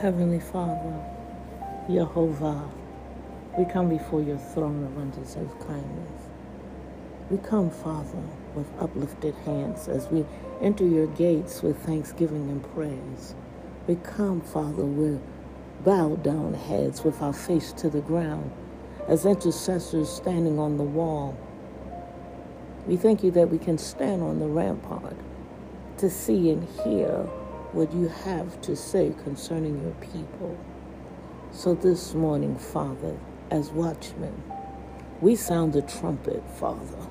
Heavenly Father, Jehovah, we come before your throne of undeserved kindness. We come, Father, with uplifted hands as we enter your gates with thanksgiving and praise. We come, Father, with bowed down heads, with our face to the ground, as intercessors standing on the wall. We thank you that we can stand on the rampart to see and hear what you have to say concerning your people. So this morning, Father, as watchmen, we sound the trumpet, Father.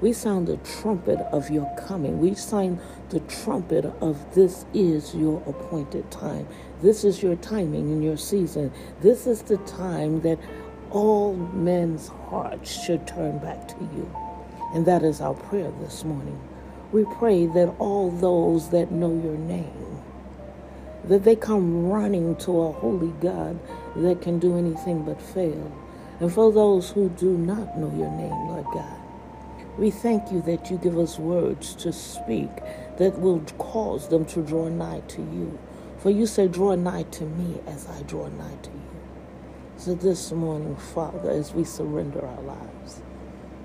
We sound the trumpet of your coming. We sound the trumpet of this is your appointed time. This is your timing and your season. This is the time that all men's hearts should turn back to you. And that is our prayer this morning. We pray that all those that know your name, that they come running to a holy God that can do anything but fail. And for those who do not know your name, Lord God, we thank you that you give us words to speak that will cause them to draw nigh to you. For you say, Draw nigh to me as I draw nigh to you. So this morning, Father, as we surrender our lives,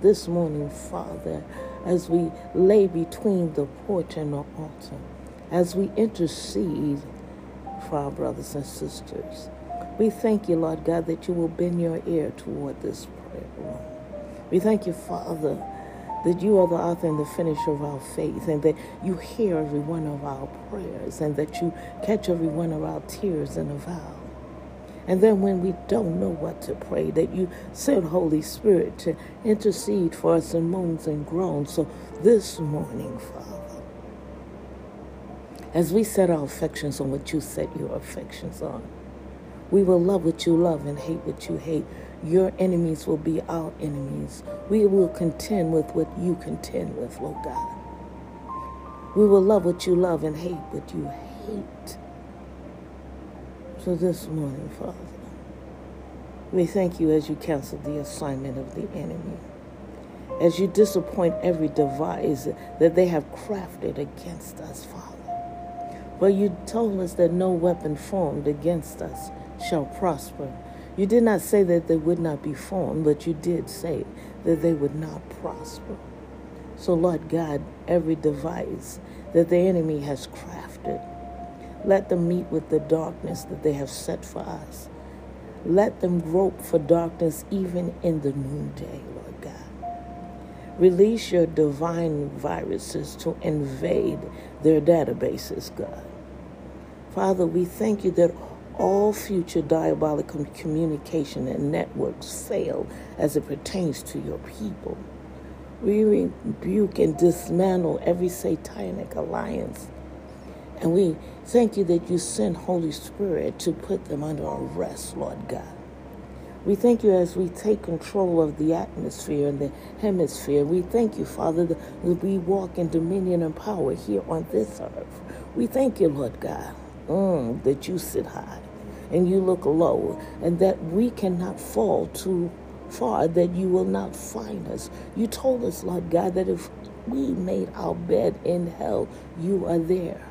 this morning, Father, as we lay between the porch and the altar, as we intercede for our brothers and sisters. We thank you, Lord God, that you will bend your ear toward this prayer room. We thank you, Father, that you are the author and the finisher of our faith, and that you hear every one of our prayers, and that you catch every one of our tears in a vow. And then when we don't know what to pray, that you send Holy Spirit to intercede for us in moans and groans. So this morning, Father, as we set our affections on what you set your affections on, we will love what you love and hate what you hate. Your enemies will be our enemies. We will contend with what you contend with, Lord God. We will love what you love and hate what you hate. So this morning, Father, we thank you as you cancel the assignment of the enemy, as you disappoint every device that they have crafted against us, Father. For you told us that no weapon formed against us shall prosper. You did not say that they would not be formed, but you did say that they would not prosper. So, Lord God, every device that the enemy has crafted, let them meet with the darkness that they have set for us. Let them grope for darkness even in the noonday, Lord God. Release your divine viruses to invade their databases, God. Father, we thank you that all future diabolical communication and networks fail as it pertains to your people. We rebuke and dismantle every satanic alliance and we thank you that you send Holy Spirit to put them under arrest, Lord God. We thank you as we take control of the atmosphere and the hemisphere. We thank you, Father, that we walk in dominion and power here on this earth. We thank you, Lord God, mm, that you sit high and you look low, and that we cannot fall too far, that you will not find us. You told us, Lord God, that if we made our bed in hell, you are there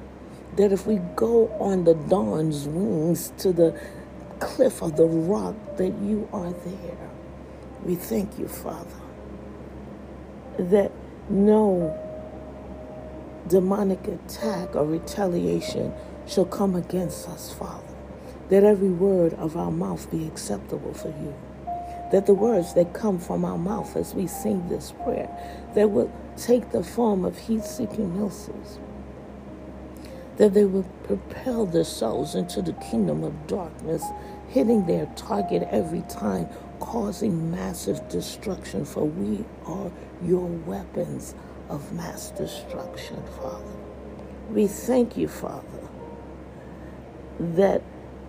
that if we go on the dawn's wings to the cliff of the rock, that you are there. We thank you, Father, that no demonic attack or retaliation shall come against us, Father. That every word of our mouth be acceptable for you. That the words that come from our mouth as we sing this prayer, that will take the form of heat-seeking missiles that they will propel their souls into the kingdom of darkness, hitting their target every time, causing massive destruction, for we are your weapons of mass destruction, Father. We thank you, Father, that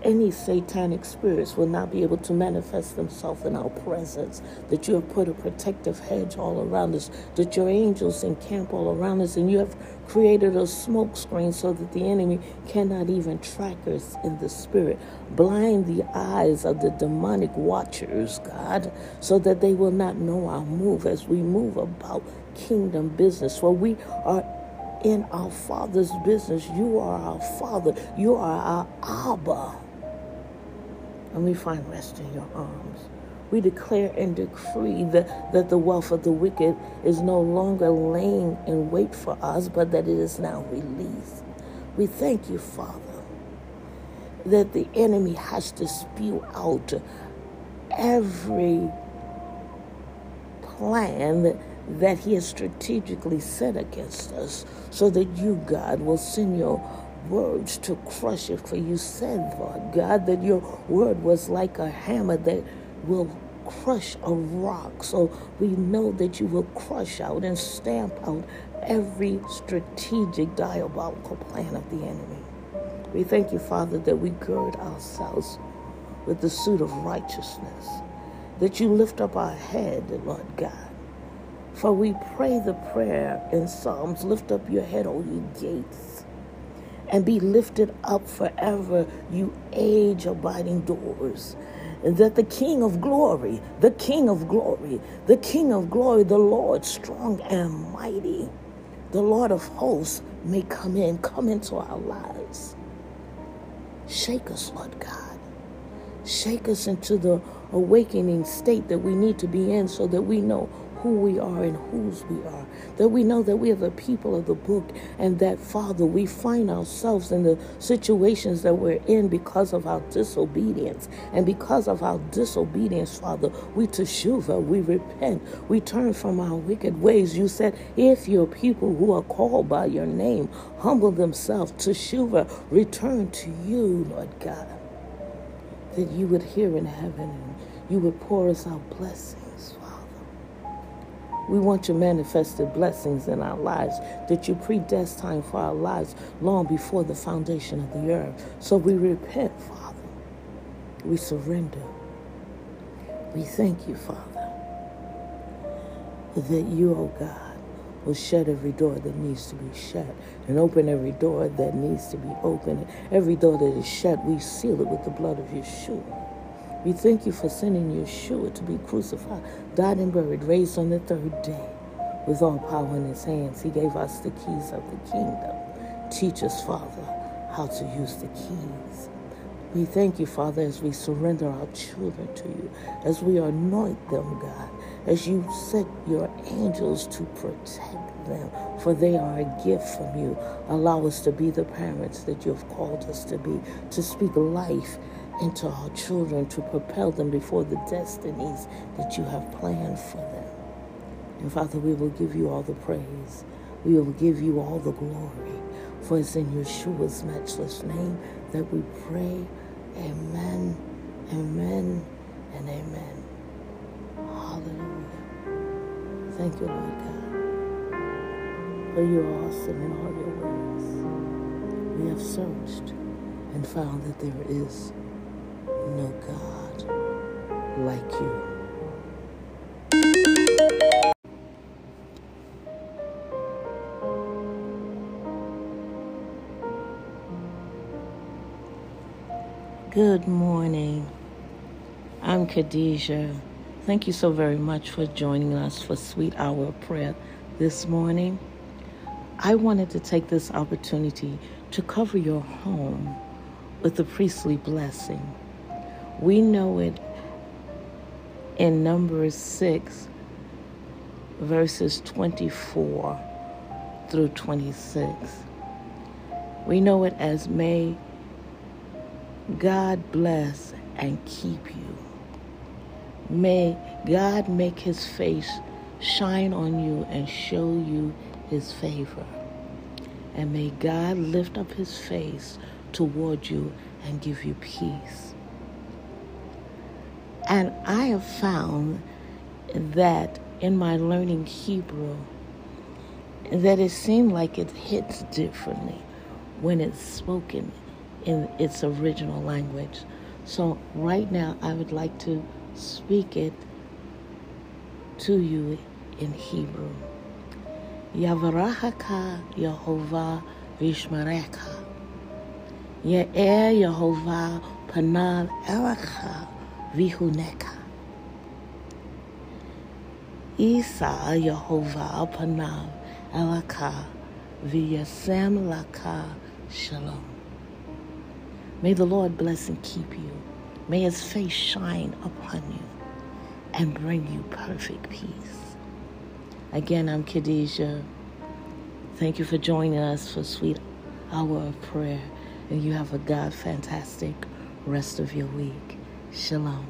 any satanic spirits will not be able to manifest themselves in our presence, that you have put a protective hedge all around us, that your angels encamp all around us, and you have created a smoke screen so that the enemy cannot even track us in the spirit. Blind the eyes of the demonic watchers, God, so that they will not know our move as we move about kingdom business. For we are in our Father's business. You are our Father. You are our Abba. And we find rest in your arms. We declare and decree that, that the wealth of the wicked is no longer laying in wait for us, but that it is now released. We thank you, Father, that the enemy has to spew out every plan that he has strategically set against us so that you, God, will send your words to crush it. For you said, Lord God, that your word was like a hammer that will crush a rock. So we know that you will crush out and stamp out every strategic diabolical plan of the enemy. We thank you, Father, that we gird ourselves with the suit of righteousness, that you lift up our head, Lord God. For we pray the prayer in Psalms lift up your head, O ye gates, and be lifted up forever, you age abiding doors that the King of glory, the King of glory, the King of glory, the Lord strong and mighty, the Lord of hosts may come in, come into our lives. Shake us, Lord God. Shake us into the awakening state that we need to be in so that we know who we are and whose we are. That we know that we are the people of the book and that, Father, we find ourselves in the situations that we're in because of our disobedience. And because of our disobedience, Father, we teshuva, we repent, we turn from our wicked ways. You said, if your people who are called by your name humble themselves, teshuva, return to you, Lord God, that you would hear in heaven and you would pour us out blessings. We want your manifested blessings in our lives that you predestined for our lives long before the foundation of the earth. So we repent, Father. We surrender. We thank you, Father, that you, oh God, will shut every door that needs to be shut and open every door that needs to be opened. Every door that is shut, we seal it with the blood of Yeshua. We thank you for sending Yeshua to be crucified, died and buried, raised on the third day. With all power in his hands, he gave us the keys of the kingdom. Teach us, Father, how to use the keys. We thank you, Father, as we surrender our children to you, as we anoint them, God, as you set your angels to protect them, for they are a gift from you. Allow us to be the parents that you have called us to be, to speak life into our children to propel them before the destinies that you have planned for them. And Father, we will give you all the praise. We will give you all the glory. For it's in Yeshua's matchless name that we pray. Amen, amen, and amen. Hallelujah. Thank you, Lord God. For you are awesome in all your ways. We have searched and found that there is God like you. Good morning. I'm Khadijah. Thank you so very much for joining us for Sweet Hour of Prayer this morning. I wanted to take this opportunity to cover your home with the priestly blessing. We know it in Numbers 6, verses 24 through 26. We know it as May God bless and keep you. May God make his face shine on you and show you his favor. And may God lift up his face toward you and give you peace. And I have found that in my learning Hebrew, that it seemed like it hits differently when it's spoken in its original language. So right now, I would like to speak it to you in Hebrew. Yavarachaka Yehovah Vishmarecha. Ye'er Yehovah Panav Elecha vihuneka. Isa Yehovah Panav Elaka Viyasem Laka Shalom. May the Lord bless and keep you. May his face shine upon you and bring you perfect peace. Again, I'm Khadijah. Thank you for joining us for Sweet Hour of Prayer. And you have a God fantastic rest of your week. 是吗？